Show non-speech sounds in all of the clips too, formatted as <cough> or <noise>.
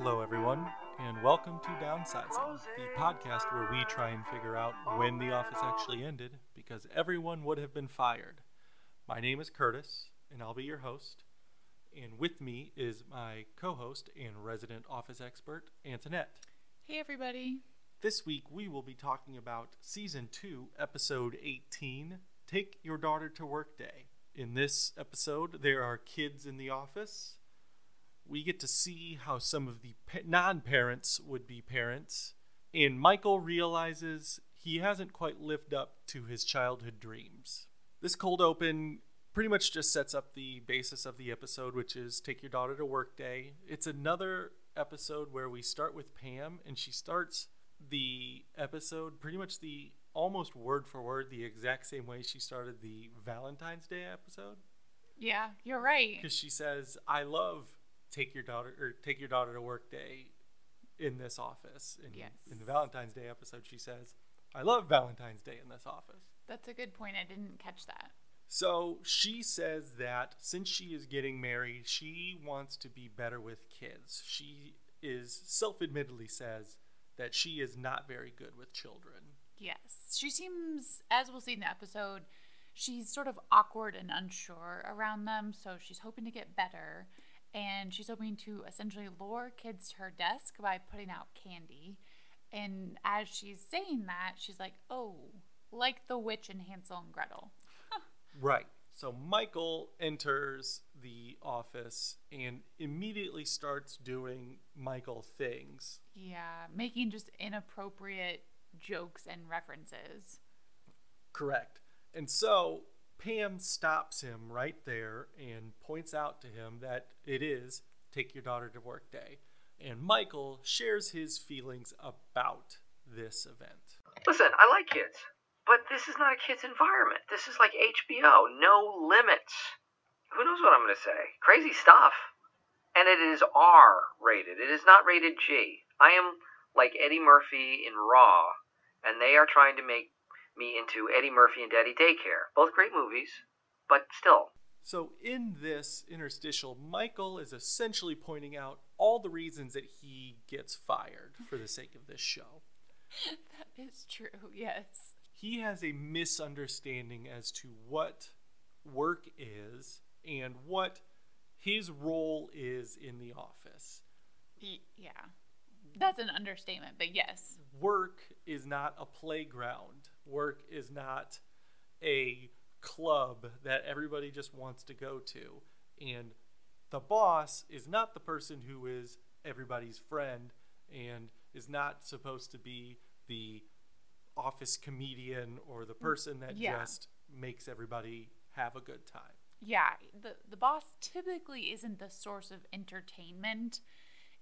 Hello, everyone, and welcome to Downsizing, the podcast where we try and figure out when the office actually ended because everyone would have been fired. My name is Curtis, and I'll be your host. And with me is my co host and resident office expert, Antoinette. Hey, everybody. This week we will be talking about Season 2, Episode 18 Take Your Daughter to Work Day. In this episode, there are kids in the office. We get to see how some of the non parents would be parents. And Michael realizes he hasn't quite lived up to his childhood dreams. This cold open pretty much just sets up the basis of the episode, which is Take Your Daughter to Work Day. It's another episode where we start with Pam, and she starts the episode pretty much the almost word for word the exact same way she started the Valentine's Day episode Yeah, you're right. because she says, "I love take your daughter or take your daughter to work day in this office." In, Yes. in the Valentine's Day episode, she says, "I love Valentine's Day in this office." That's a good point. I didn't catch that. So she says that since she is getting married, she wants to be better with kids. She is self admittedly says that she is not very good with children. Yes. She seems, as we'll see in the episode, she's sort of awkward and unsure around them. So she's hoping to get better. And she's hoping to essentially lure kids to her desk by putting out candy. And as she's saying that, she's like, oh, like the witch in Hansel and Gretel. <laughs> Right. So Michael enters the office and immediately starts doing Michael things. Yeah, making just inappropriate jokes and references. Correct. And so Pam stops him right there and points out to him that it is take your daughter to work day. And Michael shares his feelings about this event. Listen, I like kids, but this is not a kid's environment. This is like HBO, no limits. Who knows what I'm going to say? Crazy stuff. And it is R rated. It is not rated G. I am like Eddie Murphy in Raw, and they are trying to make me into Eddie Murphy and Daddy Daycare. Both great movies, but still. So, in this interstitial, Michael is essentially pointing out all the reasons that he gets fired for the sake of this show. <laughs> That is true, yes. He has a misunderstanding as to what work is and what his role is in the office. Yeah. That's an understatement, but yes. Work is not a playground, work is not a club that everybody just wants to go to. And the boss is not the person who is everybody's friend and is not supposed to be the office comedian or the person that Yeah. just makes everybody have a good time. Yeah, the the boss typically isn't the source of entertainment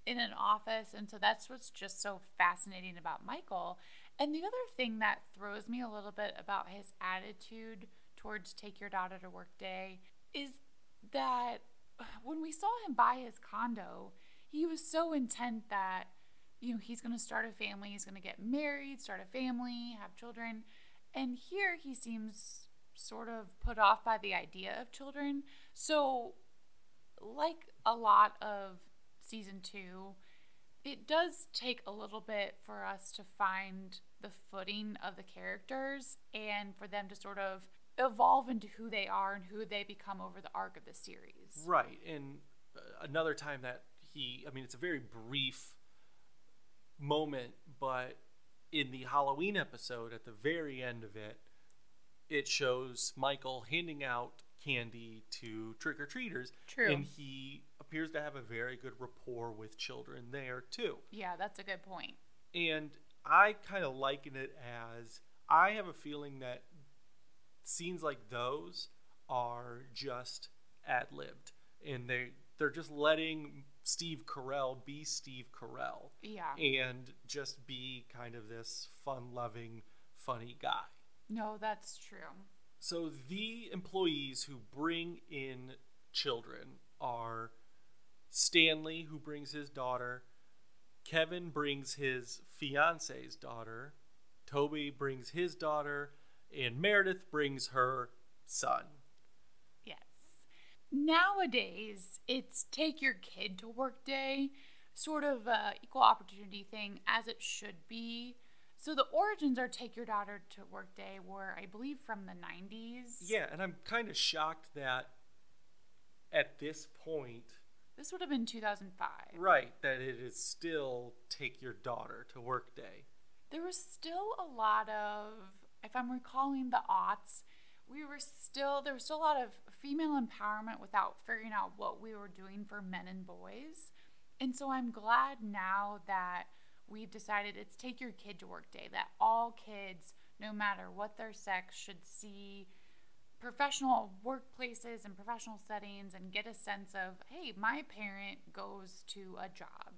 in an office, and so that's what's just so fascinating about Michael. And the other thing that throws me a little bit about his attitude towards take your daughter to work day is that when we saw him buy his condo, he was so intent that you know he's going to start a family, he's going to get married, start a family, have children. And here he seems sort of put off by the idea of children. So, like a lot of season two, it does take a little bit for us to find the footing of the characters and for them to sort of evolve into who they are and who they become over the arc of the series. Right. And uh, another time that he, I mean, it's a very brief moment, but in the Halloween episode, at the very end of it, it shows Michael handing out candy to trick or treaters. True. And he appears to have a very good rapport with children there, too. Yeah, that's a good point. And I kind of liken it as I have a feeling that scenes like those are just ad libbed, and they they're just letting Steve Carell be Steve Carell Yeah. and just be kind of this fun-loving, funny guy. No, that's true. So the employees who bring in children are Stanley, who brings his daughter, Kevin brings his fiance's daughter, Toby brings his daughter, and Meredith brings her son. Yes. Nowadays, it's take your kid to work day. sort of a equal opportunity thing as it should be. So the origins are Take Your Daughter to Work Day were, I believe, from the 90s. Yeah, and I'm kind of shocked that at this point, This would have been 2005. right, that it is still Take Your Daughter to Work Day. There was still a lot of, if I'm recalling the aughts, we were still, there was still a lot of female empowerment without figuring out what we were doing for men and boys. And so I'm glad now that we've decided it's Take Your Kid to Work Day, that all kids, no matter what their sex, should see professional workplaces and professional settings and get a sense of, hey, my parent goes to a job.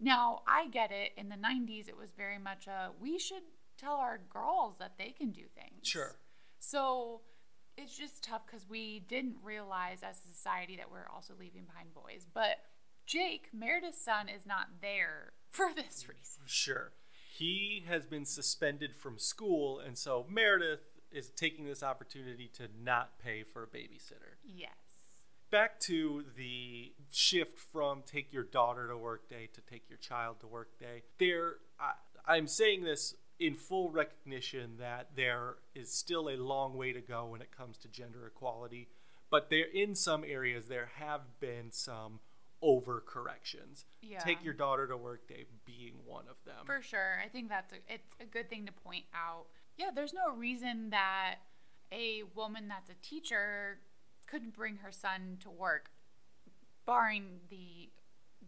Now, I get it. In the 90s, it was very much a we should tell our girls that they can do things. Sure. So it's just tough because we didn't realize as a society that we're also leaving behind boys. But Jake, Meredith's son, is not there <laughs> for this reason. Sure. He has been suspended from school, and so Meredith is taking this opportunity to not pay for a babysitter. Yes. Back to the shift from take your daughter to work day to take your child to work day. There, I, I'm saying this in full recognition that there is still a long way to go when it comes to gender equality, but there in some areas there have been some overcorrections. Yeah. Take your daughter to work day being one of them. For sure. I think that's a, it's a good thing to point out. Yeah, there's no reason that a woman that's a teacher couldn't bring her son to work, barring the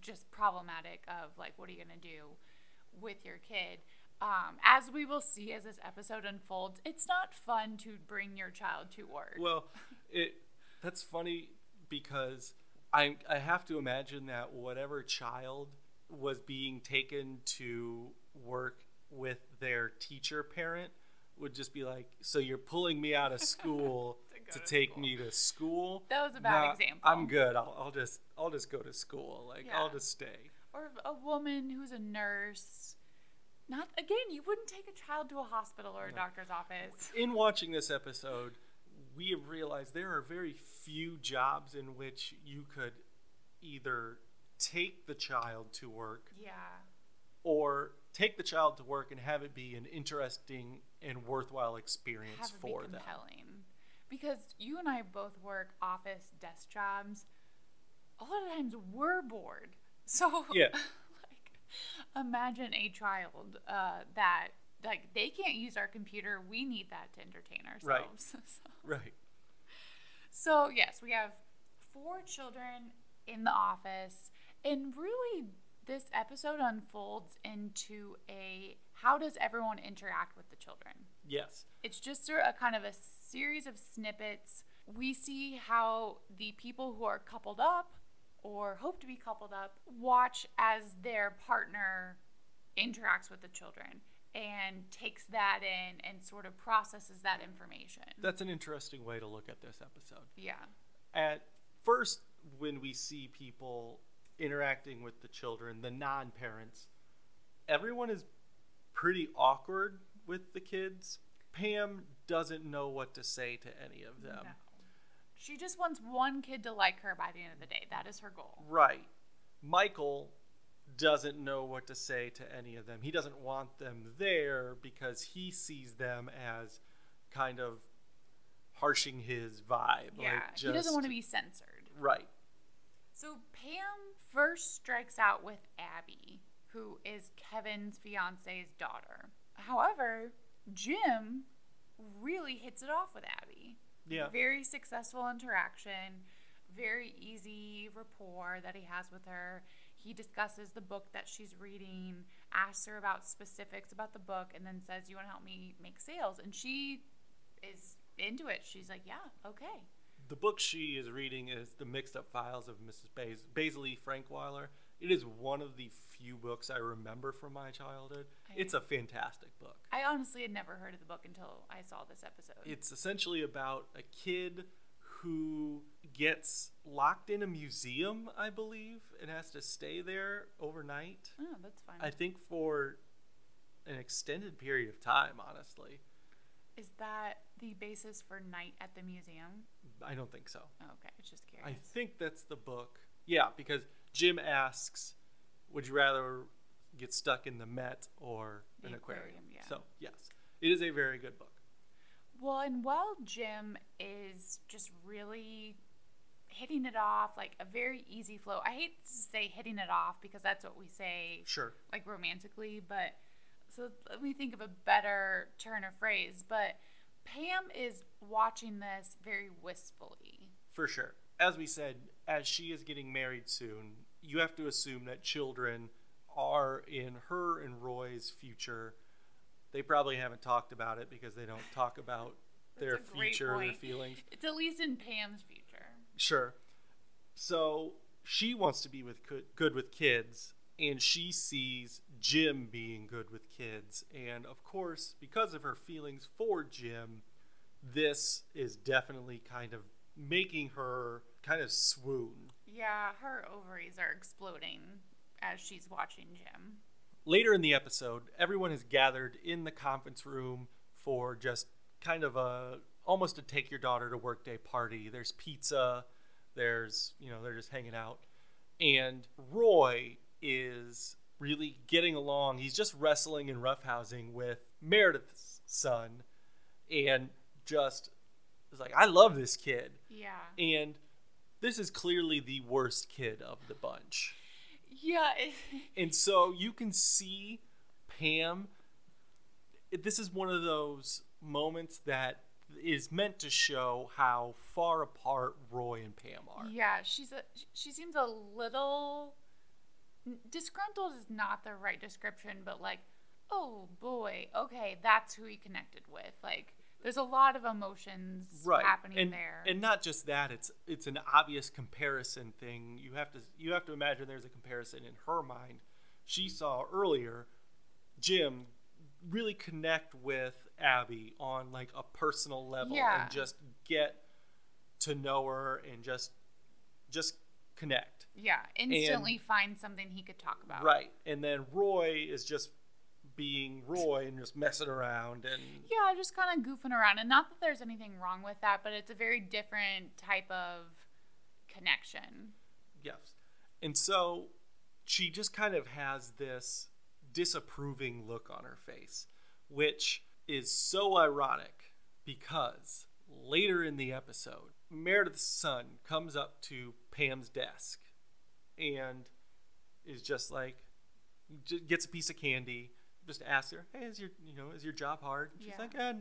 just problematic of like, what are you going to do with your kid? Um, as we will see as this episode unfolds, it's not fun to bring your child to work. Well, it that's funny because I I have to imagine that whatever child was being taken to work with their teacher parent would just be like, "So you're pulling me out of <laughs> school To to, to take school." me to school?" That was a bad Nah, example. I'm good. I'll, I'll just I'll just go to school. Like I'll just stay. or a woman who's a nurse. Not again, you wouldn't take a child to a hospital or a doctor's office. In watching this episode, we have realized there are very few jobs in which you could either take the child to work Yeah. or take the child to work and have it be an interesting and worthwhile experience have it be for them. Because you and I both work office desk jobs. A lot of times we're bored. <laughs> So Yeah. <laughs> like imagine a child uh, that like they can't use our computer. We need that to entertain Right. ourselves. <laughs> so, Right. so yes, we have four children in the office, and really this episode unfolds into a how does everyone interact with the children? Yes. It's just a, a kind of a series of snippets. We see how the people who are coupled up or hope to be coupled up watch as their partner interacts with the children and takes that in and sort of processes that information. That's an interesting way to look at this episode. yeah. At first, when we see people interacting with the children, the non parents, everyone is pretty awkward with the kids. Pam doesn't know what to say to any of them. No. She just wants one kid to like her by the end of the day. That is her goal. Right. Michael doesn't know what to say to any of them. He doesn't want them there because he sees them as kind of harshing his vibe. Yeah. Like he doesn't want to be censored. Right. So Pam first strikes out with Abby, who is Kevin's fiance's daughter. However, Jim really hits it off with Abby. Yeah. Very successful interaction, very easy rapport that he has with her. He discusses the book that she's reading, asks her about specifics about the book, and then says, You want to help me make sales? And she is into it. She's like, Yeah, okay. The book she is reading is The Mixed Up Files of Mrs. Bas- Baisley Frankweiler. It is one of the few books I remember from my childhood. I- It's a fantastic book. I honestly had never heard of the book until I saw this episode. It's essentially about a kid who gets locked in a museum, I believe, and has to stay there overnight. oh, that's fine. I think for an extended period of time, honestly. Is that the basis for Night at the Museum? I don't think so. Oh, okay, just I think that's the book. Yeah, because Jim asks, would you rather get stuck in the Met or The an aquarium? aquarium, yeah. So, yes, it is a very good book. Well, and while Jim is just really hitting it off, like a very easy flow. I hate to say hitting it off because that's what we say Sure. like romantically, but so let me think of a better turn of phrase. But Pam is watching this very wistfully. For sure. As we said, as she is getting married soon, you have to assume that children are in her and Roy's future. They probably haven't talked about it because they don't talk about their That's a great future or their feelings. It's at least in Pam's future. Sure. So she wants to be with good, good with kids, and she sees Jim being good with kids. And of course, because of her feelings for Jim, this is definitely kind of making her kind of swoon. Yeah, her ovaries are exploding as she's watching Jim. Later in the episode, everyone has gathered in the conference room for just kind of a almost a take your daughter to work day party. There's pizza, there's, you know, they're just hanging out. And Roy is really getting along. He's just wrestling and roughhousing with Meredith's son and just is like, I love this kid. Yeah. And this is clearly the worst kid of the bunch. Yeah. <laughs> And so you can see Pam. This is one of those moments that is meant to show how far apart Roy and Pam are. yeah, she's a she seems a little disgruntled is not the right description, but like, oh boy, okay, that's who he connected with. Like there's a lot of emotions Right. happening and, there. And not just that, it's it's an obvious comparison thing. You have to you have to imagine there's a comparison in her mind. She saw earlier Jim really connect with Abby on like a personal level Yeah. and just get to know her and just just connect. yeah, instantly find something he could talk about. Right. And then Roy is just being Roy and just messing around and Yeah, just kind of goofing around. And not that there's anything wrong with that, but it's a very different type of connection. Yes. And so she just kind of has this disapproving look on her face, which is so ironic because later in the episode, Meredith's son comes up to Pam's desk and is just like, gets a piece of candy, just asks her, "Hey, is your you know is your job hard?" She's Yeah. like, eh,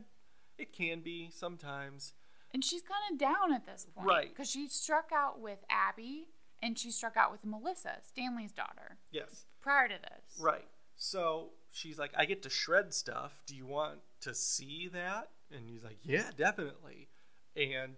"It can be sometimes." And she's kind of down at this point. Right. Because she struck out with Abby and she struck out with Melissa, Stanley's daughter, Yes. prior to this. Right. So she's like, I get to shred stuff. Do you want to see that? And he's like, Yeah, definitely. And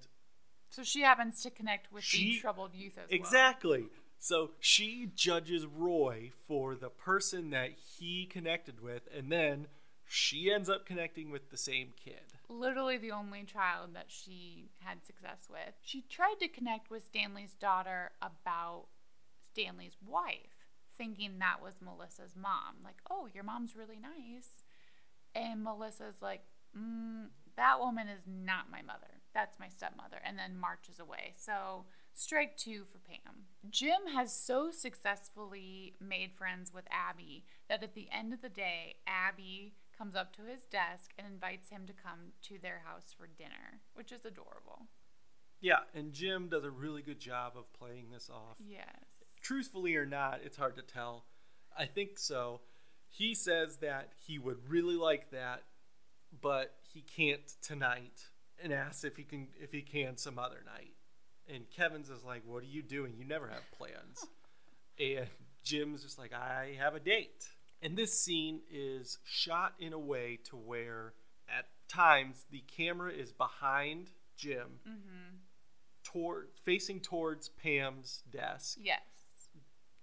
So she happens to connect with She- the troubled youth as well. exactly. So she judges Roy for the person that he connected with, and then she ends up connecting with the same kid. Literally the only child that she had success with. She tried to connect with Stanley's daughter about Stanley's wife, thinking that was Melissa's mom. Like, oh, your mom's really nice. And Melissa's like, mm, that woman is not my mother. That's my stepmother. And then marches away. So, strike two for Pam. Jim has so successfully made friends with Abby that at the end of the day, Abby comes up to his desk and invites him to come to their house for dinner, which is adorable. Yeah, and Jim does a really good job of playing this off. Yes. Truthfully or not, it's hard to tell. I think so. He says that he would really like that, but he can't tonight, and asks if he can if he can some other night. And Kevin's is like, "What are you doing? You never have plans." and Jim's just like, "I have a date." And this scene is shot in a way to where, at times, the camera is behind Jim, Mm-hmm. toward facing towards Pam's desk. Yes.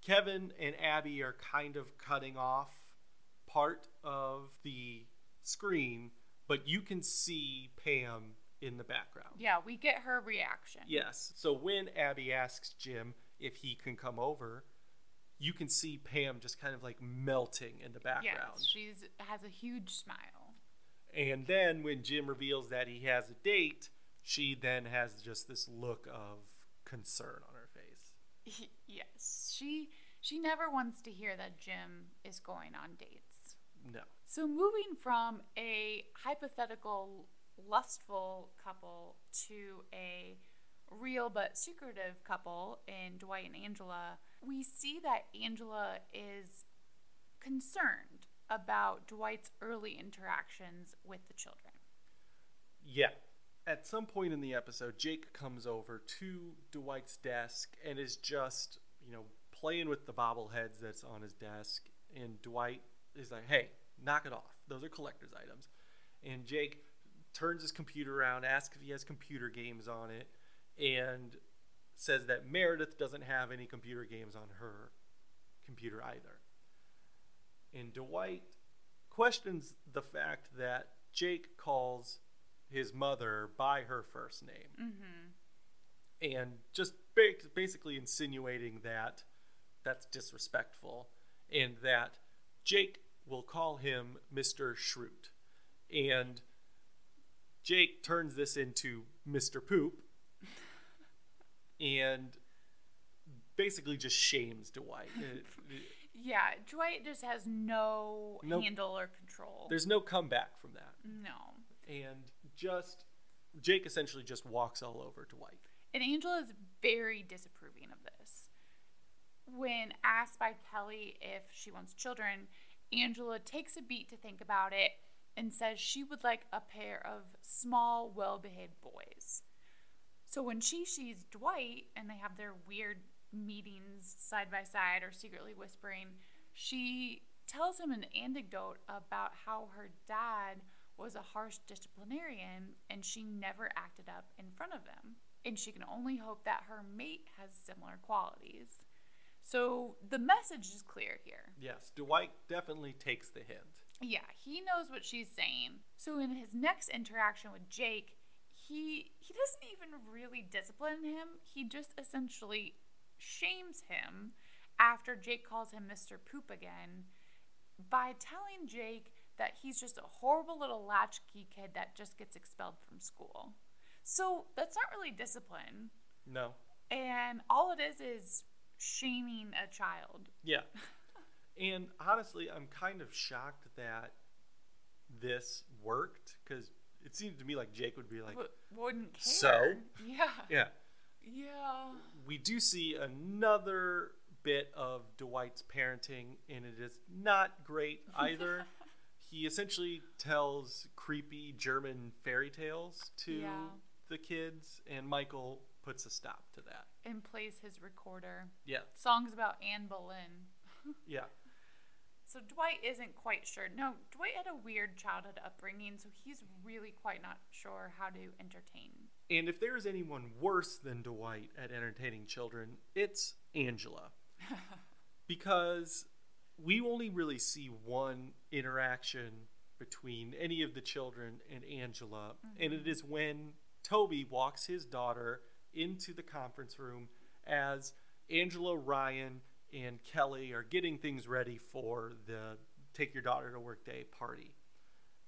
Kevin and Abby are kind of cutting off part of the screen, but you can see Pam in the background. Yeah, we get her reaction. Yes. So when Abby asks Jim if he can come over, you can see Pam just kind of like melting in the background. Yes, she's has a huge smile. And then when Jim reveals that he has a date, she then has just this look of concern on her face. <laughs> yes, she She never wants to hear that Jim is going on dates. No. So, moving from a hypothetical lustful couple to a real but secretive couple in Dwight and Angela, we see that Angela is concerned about Dwight's early interactions with the children. Yeah. At some point in the episode, Jake comes over to Dwight's desk and is just, you know, playing with the bobbleheads that's on his desk. And Dwight is like, hey, knock it off. Those are collector's items. And Jake turns his computer around, asks if he has computer games on it, and says that Meredith doesn't have any computer games on her computer either. And Dwight questions the fact that Jake calls his mother by her first name. Mm-hmm. And just basically insinuating that that's disrespectful and that Jake will call him Mr. Schrute. And Jake turns this into Mr. Poop and basically just shames Dwight. Yeah, Dwight just has no Nope. handle or control. there's no comeback from that. no. And just Jake essentially just walks all over Dwight. And Angela is very disapproving of this. When asked by Kelly if she wants children, Angela takes a beat to think about it and says she would like a pair of small, well behaved boys. So when she sees Dwight and they have their weird meetings side by side or secretly whispering, she tells him an anecdote about how her dad was a harsh disciplinarian and she never acted up in front of him. And she can only hope that her mate has similar qualities. So the message is clear here. Yes, Dwight definitely takes the hint. Yeah, he knows what she's saying. So in his next interaction with Jake, he he doesn't even really discipline him. He just essentially shames him after Jake calls him Mr. Poop again by telling Jake that he's just a horrible little latchkey kid that just gets expelled from school. So that's not really discipline. No. And all it is is shaming a child. Yeah. and honestly, I'm kind of shocked that this worked because it seemed to me like Jake would be like, W- wouldn't care. "So?" Yeah. yeah. Yeah. We do see another bit of Dwight's parenting, and it is not great <laughs> either. he essentially tells creepy German fairy tales to Yeah. the kids, and Michael puts a stop to that. And plays his recorder. Yeah. Songs about Anne Boleyn. <laughs> Yeah. So Dwight isn't quite sure. No, Dwight had a weird childhood upbringing, so he's really quite not sure how to entertain. And if there is anyone worse than Dwight at entertaining children, it's Angela. <laughs> because we only really see one interaction between any of the children and Angela, and it mm-hmm. is when Toby walks his daughter into the conference room as Angela, Ryan, and Kelly are getting things ready for the Take Your Daughter to Work Day party.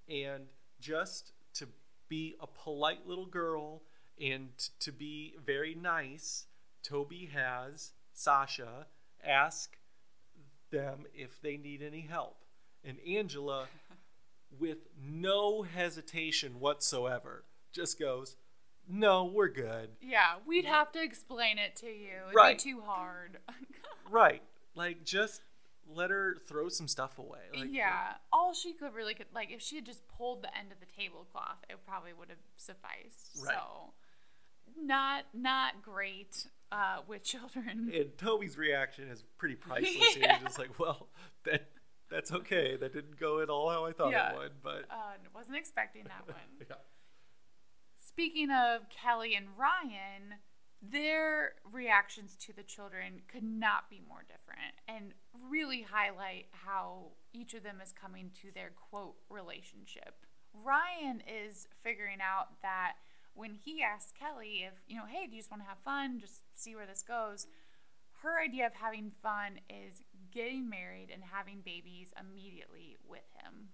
And just to be a polite little girl and to be very nice, Toby has Sasha ask them if they need any help. And Angela, <laughs> with no hesitation whatsoever, just goes, No, we're good. Yeah, we'd have to explain it to you. It'd Right. be too hard. <laughs> Right. Like, just let her throw some stuff away. Like, yeah, all she could really could like if she had just pulled the end of the tablecloth, it probably would have sufficed. Right. So, not not great uh, with children. <laughs> And Toby's reaction is pretty <laughs> priceless here. Just like, well, that that's okay. That didn't go at all how I thought Yeah. it would, but Uh, wasn't expecting that one. yeah. Speaking of Kelly and Ryan, their reactions to the children could not be more different and really highlight how each of them is coming to their quote relationship. Ryan is figuring out that when he asks Kelly if, you know, hey, do you just want to have fun, just see where this goes, her idea of having fun is getting married and having babies immediately with him.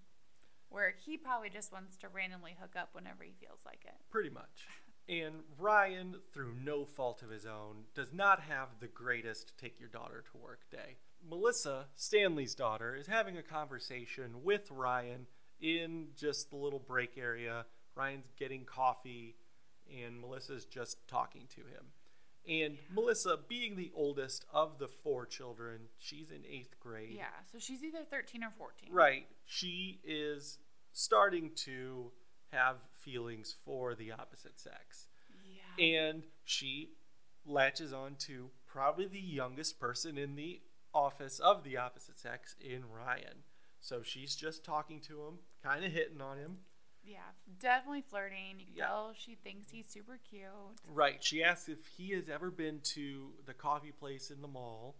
Where he probably just wants to randomly hook up whenever he feels like it. Pretty much. And Ryan, through no fault of his own, does not have the greatest take your daughter to work day. Melissa, Stanley's daughter, is having a conversation with Ryan in just the little break area. Ryan's getting coffee, and Melissa's just talking to him. And Melissa, being the oldest of the four children, she's in eighth grade. Yeah, so she's either 13 or 14. Right. She is starting to have feelings for the opposite sex. Yeah. And she latches on to probably the youngest person in the office of the opposite sex in Ryan. So she's just talking to him, kind of hitting on him. Yeah, definitely flirting. You can Yeah. tell she thinks he's super cute. Right. She asks if he has ever been to the coffee place in the mall.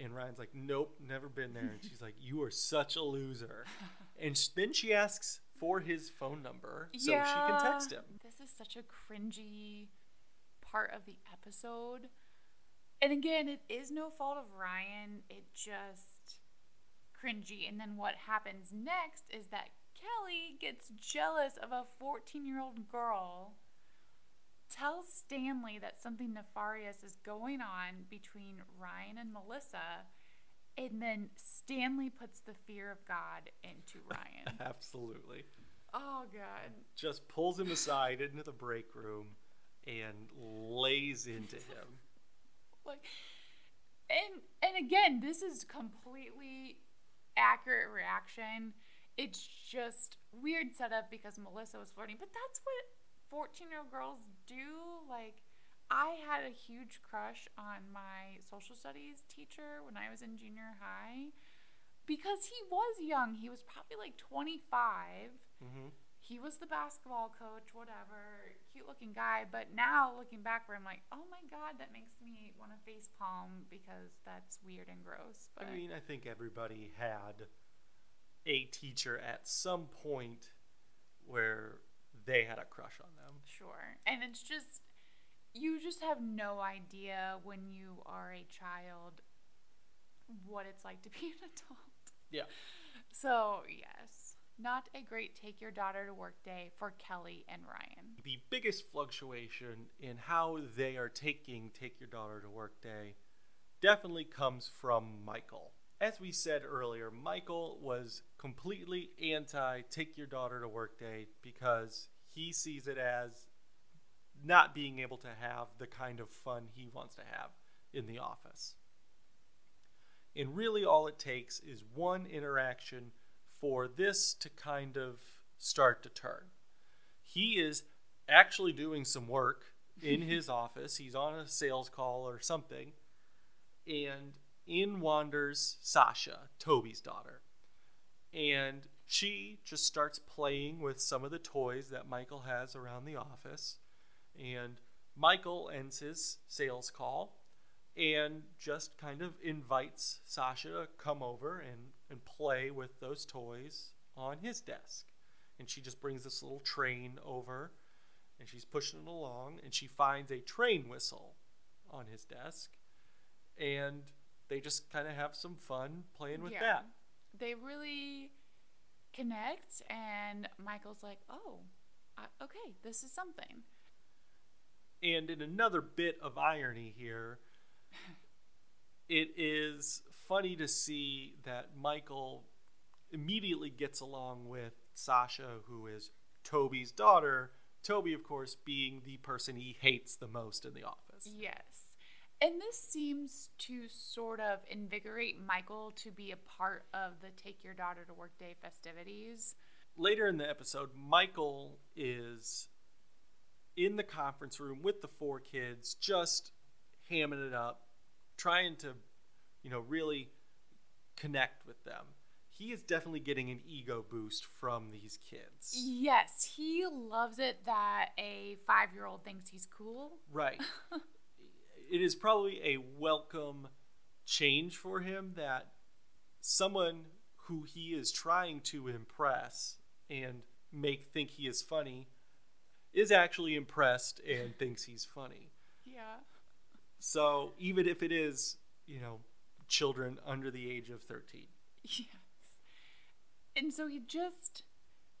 And Ryan's like, nope, never been there. And she's like, you are such a loser. <laughs> And sh- then she asks for his phone number so she can text him. This is such a cringy part of the episode. And again, it is no fault of Ryan. It just cringy. And then what happens next is that Kelly gets jealous of a 14 year old girl, tells Stanley that something nefarious is going on between Ryan and Melissa. And then Stanley puts the fear of God into <laughs> Ryan. Absolutely. oh, God. Just pulls him aside into the break room and lays into him. <laughs> like and and again this is completely accurate reaction it's just weird setup because melissa was flirting but that's what 14 year old girls do like i had a huge crush on my social studies teacher when i was in junior high because he was young he was probably like 25 hmm he was the basketball coach, whatever, cute looking guy. But now looking back, where I'm like, oh my god, that makes me want to face palm because that's weird and gross. But I mean, I think everybody had a teacher at some point where they had a crush on them. sure, and it's just you just have no idea when you are a child what it's like to be an adult. Yeah. So yes, not a great take your daughter to work day for Kelly and Ryan. The biggest fluctuation in how they are taking Take Your Daughter to Work Day definitely comes from Michael. As we said earlier, Michael was completely anti Take Your Daughter to Work Day because he sees it as not being able to have the kind of fun he wants to have in the office. And really, all it takes is one interaction for this to kind of start to turn. He is actually doing some work in his <laughs> office. He's on a sales call or something. And in wanders Sasha, Toby's daughter. And she just starts playing with some of the toys that Michael has around the office. And Michael ends his sales call and just kind of invites Sasha to come over and, and play with those toys on his desk. And she just brings this little train over and she's pushing it along and she finds a train whistle on his desk and they just kind of have some fun playing with Yeah. that. They really connect, and Michael's like, "Oh, I, okay, this is something." And in another bit of irony here, <laughs> it is funny to see that Michael immediately gets along with Sasha, who is Toby's daughter. Toby, of course, being the person he hates the most in the office. Yes. And this seems to sort of invigorate Michael to be a part of the Take Your Daughter to Work Day festivities. Later in the episode, Michael is in the conference room with the four kids, just hamming it up, trying to, you know, really connect with them. He is definitely getting an ego boost from these kids. Yes, he loves it that a five year old thinks he's cool. Right. <laughs> it is probably a welcome change for him that someone who he is trying to impress and make think he is funny is actually impressed and thinks he's funny. Yeah. So even if it is, you know, children under the age of 13. Yes. And so he just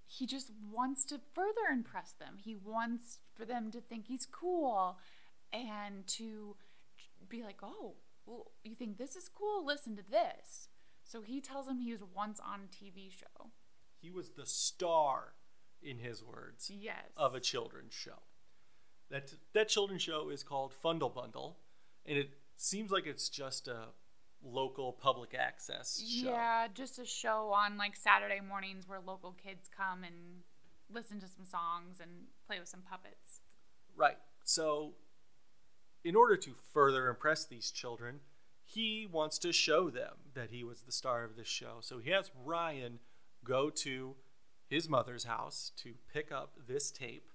he just wants to further impress them. He wants for them to think he's cool and to be like, "Oh, well, you think this is cool? Listen to this. So he tells him he was once on a TV show. He was the star, in his words, Yes. of a children's show. That that children's show is called Fundle Bundle, and it seems like it's just a local public access show. Yeah, just a show on like Saturday mornings where local kids come and listen to some songs and play with some puppets. Right. So, in order to further impress these children, he wants to show them that he was the star of this show. So, he has Ryan go to his mother's house to pick up this tape.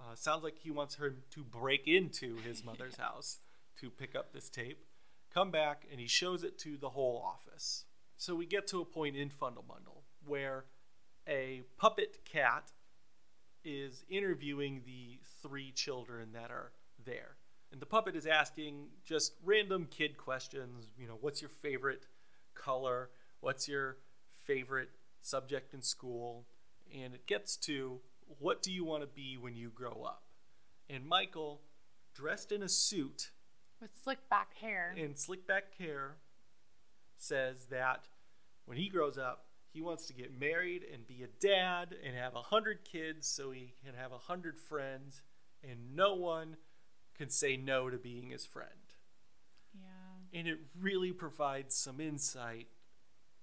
Uh, sounds like he wants her to break into his mother's <laughs> house to pick up this tape. Come back, and he shows it to the whole office. So, we get to a point in Fundle Bundle where a puppet cat is interviewing the three children that are there. And the puppet is asking just random kid questions. You know, what's your favorite color? What's your favorite subject in school? And it gets to what do you want to be when you grow up? And Michael, dressed in a suit With slick back hair. and slick back hair, says that when he grows up, he wants to get married and be a dad and have a hundred kids so he can have a hundred friends and no one can say no to being his friend. yeah. And it really provides some insight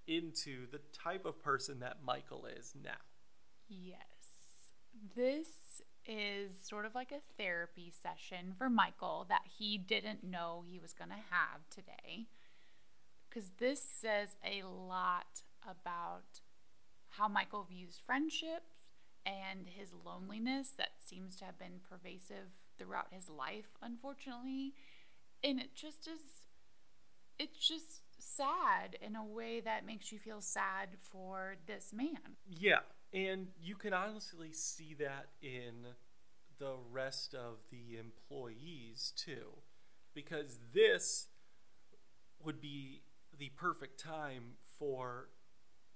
into the type of person that Michael is now. Yes. This is sort of like a therapy session for Michael that he didn't know he was going to have today. Because this says a lot about how Michael views friendships and his loneliness that seems to have been pervasive throughout his life, unfortunately. And it just is, it's just sad in a way that makes you feel sad for this man. Yeah, and you can honestly see that in the rest of the employees too, because this would be the perfect time for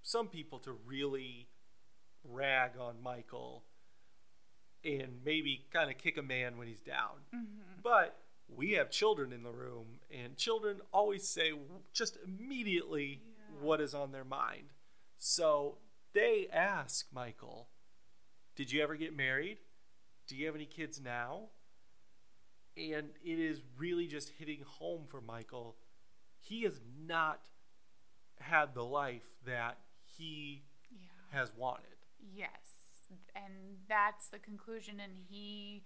some people to really rag on Michael and maybe kind of kick a man when he's down. Mm-hmm. But we have children in the room, and children always say just immediately what is on their mind. So they ask Michael, Did you ever get married? Do you have any kids now? And it is really just hitting home for Michael. He has not had the life that he Yeah. has wanted. Yes. And that's the conclusion. And he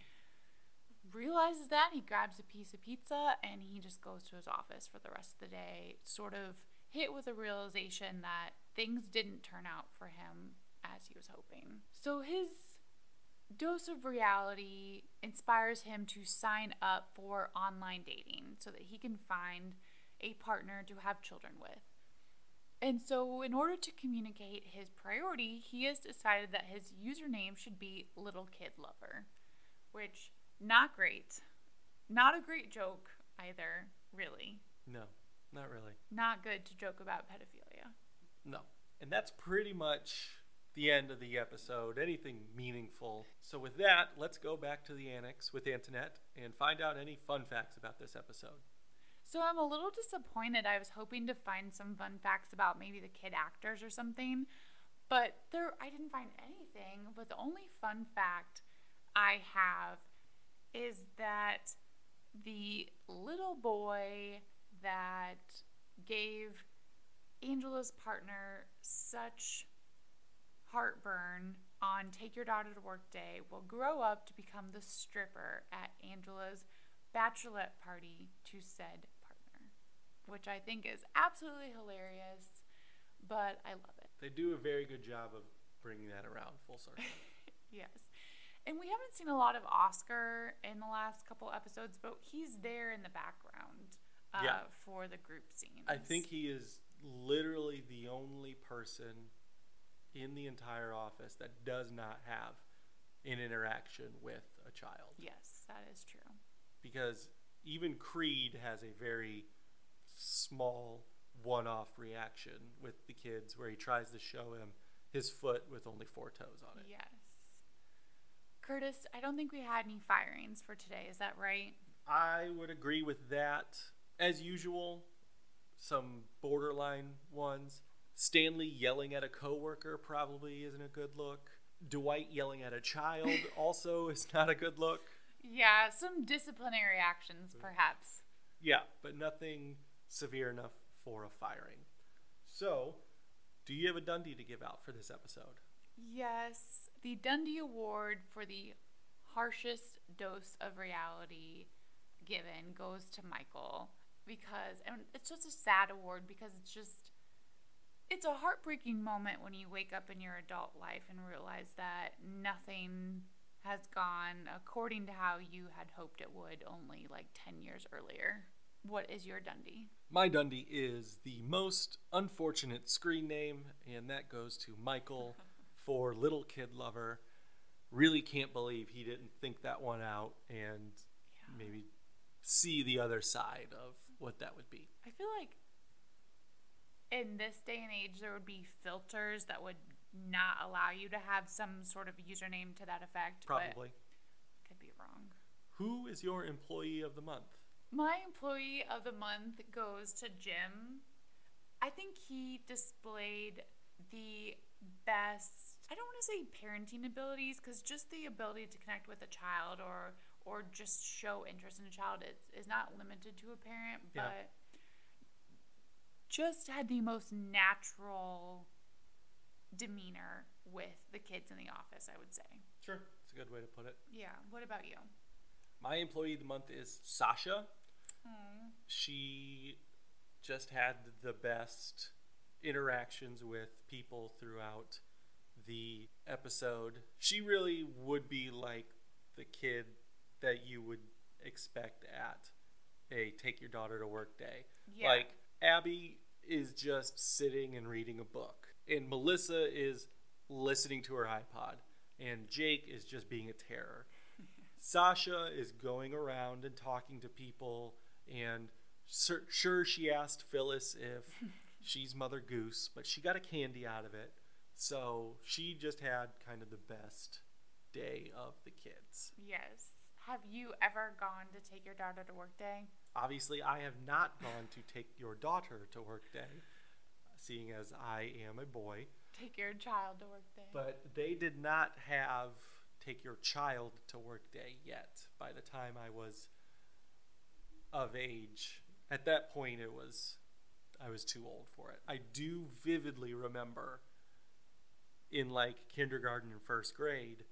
realizes that. He grabs a piece of pizza and he just goes to his office for the rest of the day, sort of hit with a realization that things didn't turn out for him as he was hoping. So his dose of reality inspires him to sign up for online dating so that he can find a partner to have children with. And so, in order to communicate his priority, he has decided that his username should be Little Kid Lover, which, not great. Not a great joke either, really. No, not really. Not good to joke about pedophilia. No. And that's pretty much the end of the episode. Anything meaningful. So, with that, let's go back to the annex with Antoinette and find out any fun facts about this episode. So I'm a little disappointed. I was hoping to find some fun facts about maybe the kid actors or something, but there I didn't find anything. But the only fun fact I have is that the little boy that gave Angela's partner such heartburn on Take Your Daughter to Work Day will grow up to become the stripper at Angela's bachelorette party to said which I think is absolutely hilarious, but I love it. They do a very good job of bringing that around full circle. <laughs> Yes. And we haven't seen a lot of Oscar in the last couple episodes, but he's there in the background uh, Yeah. for the group scene. I think he is literally the only person in the entire office that does not have an interaction with a child. Yes, that is true. because even Creed has a very small one off reaction with the kids where he tries to show him his foot with only four toes on it. Yes. Curtis, I don't think we had any firings for today. Is that right? I would agree with that. as usual, some borderline ones. Stanley yelling at a coworker probably isn't a good look. Dwight yelling at a child <laughs> also is not a good look. Yeah, some disciplinary actions, perhaps. Yeah, but nothing severe enough for a firing. So, do you have a Dundee to give out for this episode? Yes, the Dundee Award for the harshest dose of reality given goes to Michael because and it's just a sad award because it's just it's a heartbreaking moment when you wake up in your adult life and realize that nothing has gone according to how you had hoped it would only like 10 years earlier. What is your Dundee? My Dundee is the most unfortunate screen name, and that goes to Michael <laughs> for Little Kid Lover. Really can't believe he didn't think that one out and maybe see the other side of what that would be. I feel like in this day and age, there would be filters that would not allow you to have some sort of username to that effect. Probably. could be wrong. Who is your employee of the month? My employee of the month goes to Jim. I think he displayed the best. I don't want to say parenting abilities because just the ability to connect with a child or or just show interest in a child is, is not limited to a parent, Yeah. but just had the most natural demeanor with the kids in the office, I would say. Sure. It's a good way to put it. Yeah. What about you? My employee of the month is Sasha. She just had the best interactions with people throughout the episode. She really would be like the kid that you would expect at a take your daughter to work day. Yeah. Like Abby is just sitting and reading a book, and Melissa is listening to her iPod, and Jake is just being a terror. <laughs> Sasha is going around and talking to people, and sur- sure, she asked Phyllis if <laughs> she's Mother Goose, but she got a candy out of it. So she just had kind of the best day of the kids. Yes. Have you ever gone to take your daughter to work day? Obviously, I have not gone to take your daughter to work day, seeing as I am a boy. Take your child to work day. But they did not have take your child to work day yet by the time I was of age. At that point it was I was too old for it. I do vividly remember in like kindergarten and first grade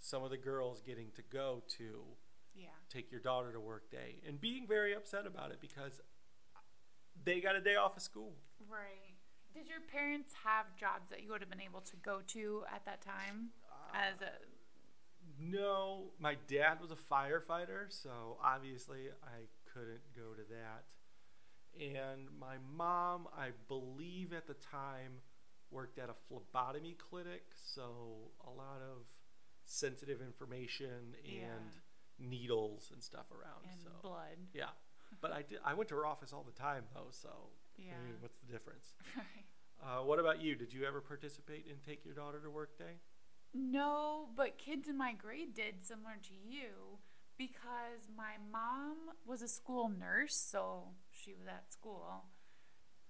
some of the girls getting to go to yeah. take your daughter to work day and being very upset about it because they got a day off of school. Right. Did your parents have jobs that you would have been able to go to at that time? Uh, as a No, my dad was a firefighter, so obviously I couldn't go to that. And my mom, I believe at the time, worked at a phlebotomy clinic, so a lot of sensitive information and Yeah. needles and stuff around. and so blood. yeah, but I did. I went to her office all the time though, so Yeah. I mean, what's the difference? <laughs> Right. Uh, what about you? Did you ever participate in Take Your Daughter to Work Day? No, but kids in my grade did similar to you because my mom was a school nurse, so she was at school.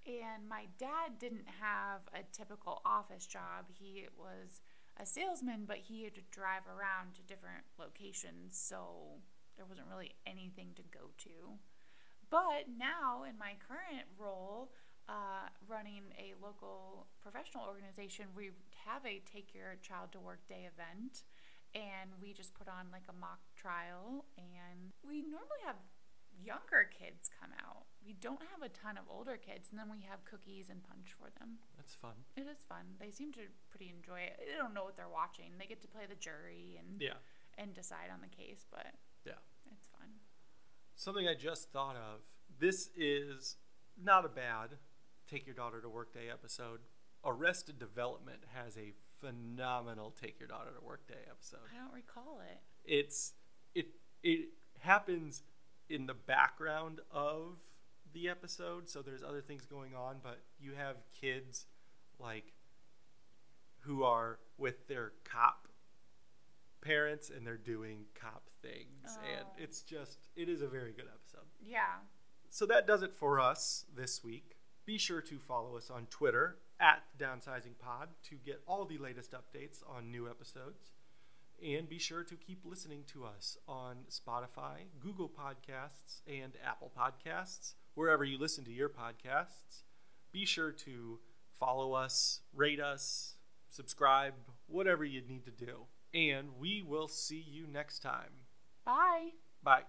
And my dad didn't have a typical office job. He was a salesman, but he had to drive around to different locations, so there wasn't really anything to go to. But now, in my current role, uh, running a local professional organization, we have a Take Your Child to Work Day event, and we just put on like a mock trial, and we normally have younger kids come out. We don't have a ton of older kids, and then we have cookies and punch for them. That's fun. It is fun. They seem to pretty enjoy it. They don't know what they're watching. They get to play the jury and Yeah. and decide on the case, but Yeah. it's fun. Something I just thought of. This is not a bad Take Your Daughter to Work Day episode. Arrested Development has a phenomenal Take Your Daughter to Work Day episode. I don't recall it. It's it it happens in the background of the episode, so there's other things going on, but you have kids like who are with their cop parents and they're doing cop things and Oh. it's just it is a very good episode. Yeah. So that does it for us this week. Be sure to follow us on Twitter at Downsizing Pod to get all the latest updates on new episodes. And be sure to keep listening to us on Spotify, Google Podcasts, and Apple Podcasts, wherever you listen to your podcasts. Be sure to follow us, rate us, subscribe, whatever you need to do. And we will see you next time. Bye. Bye.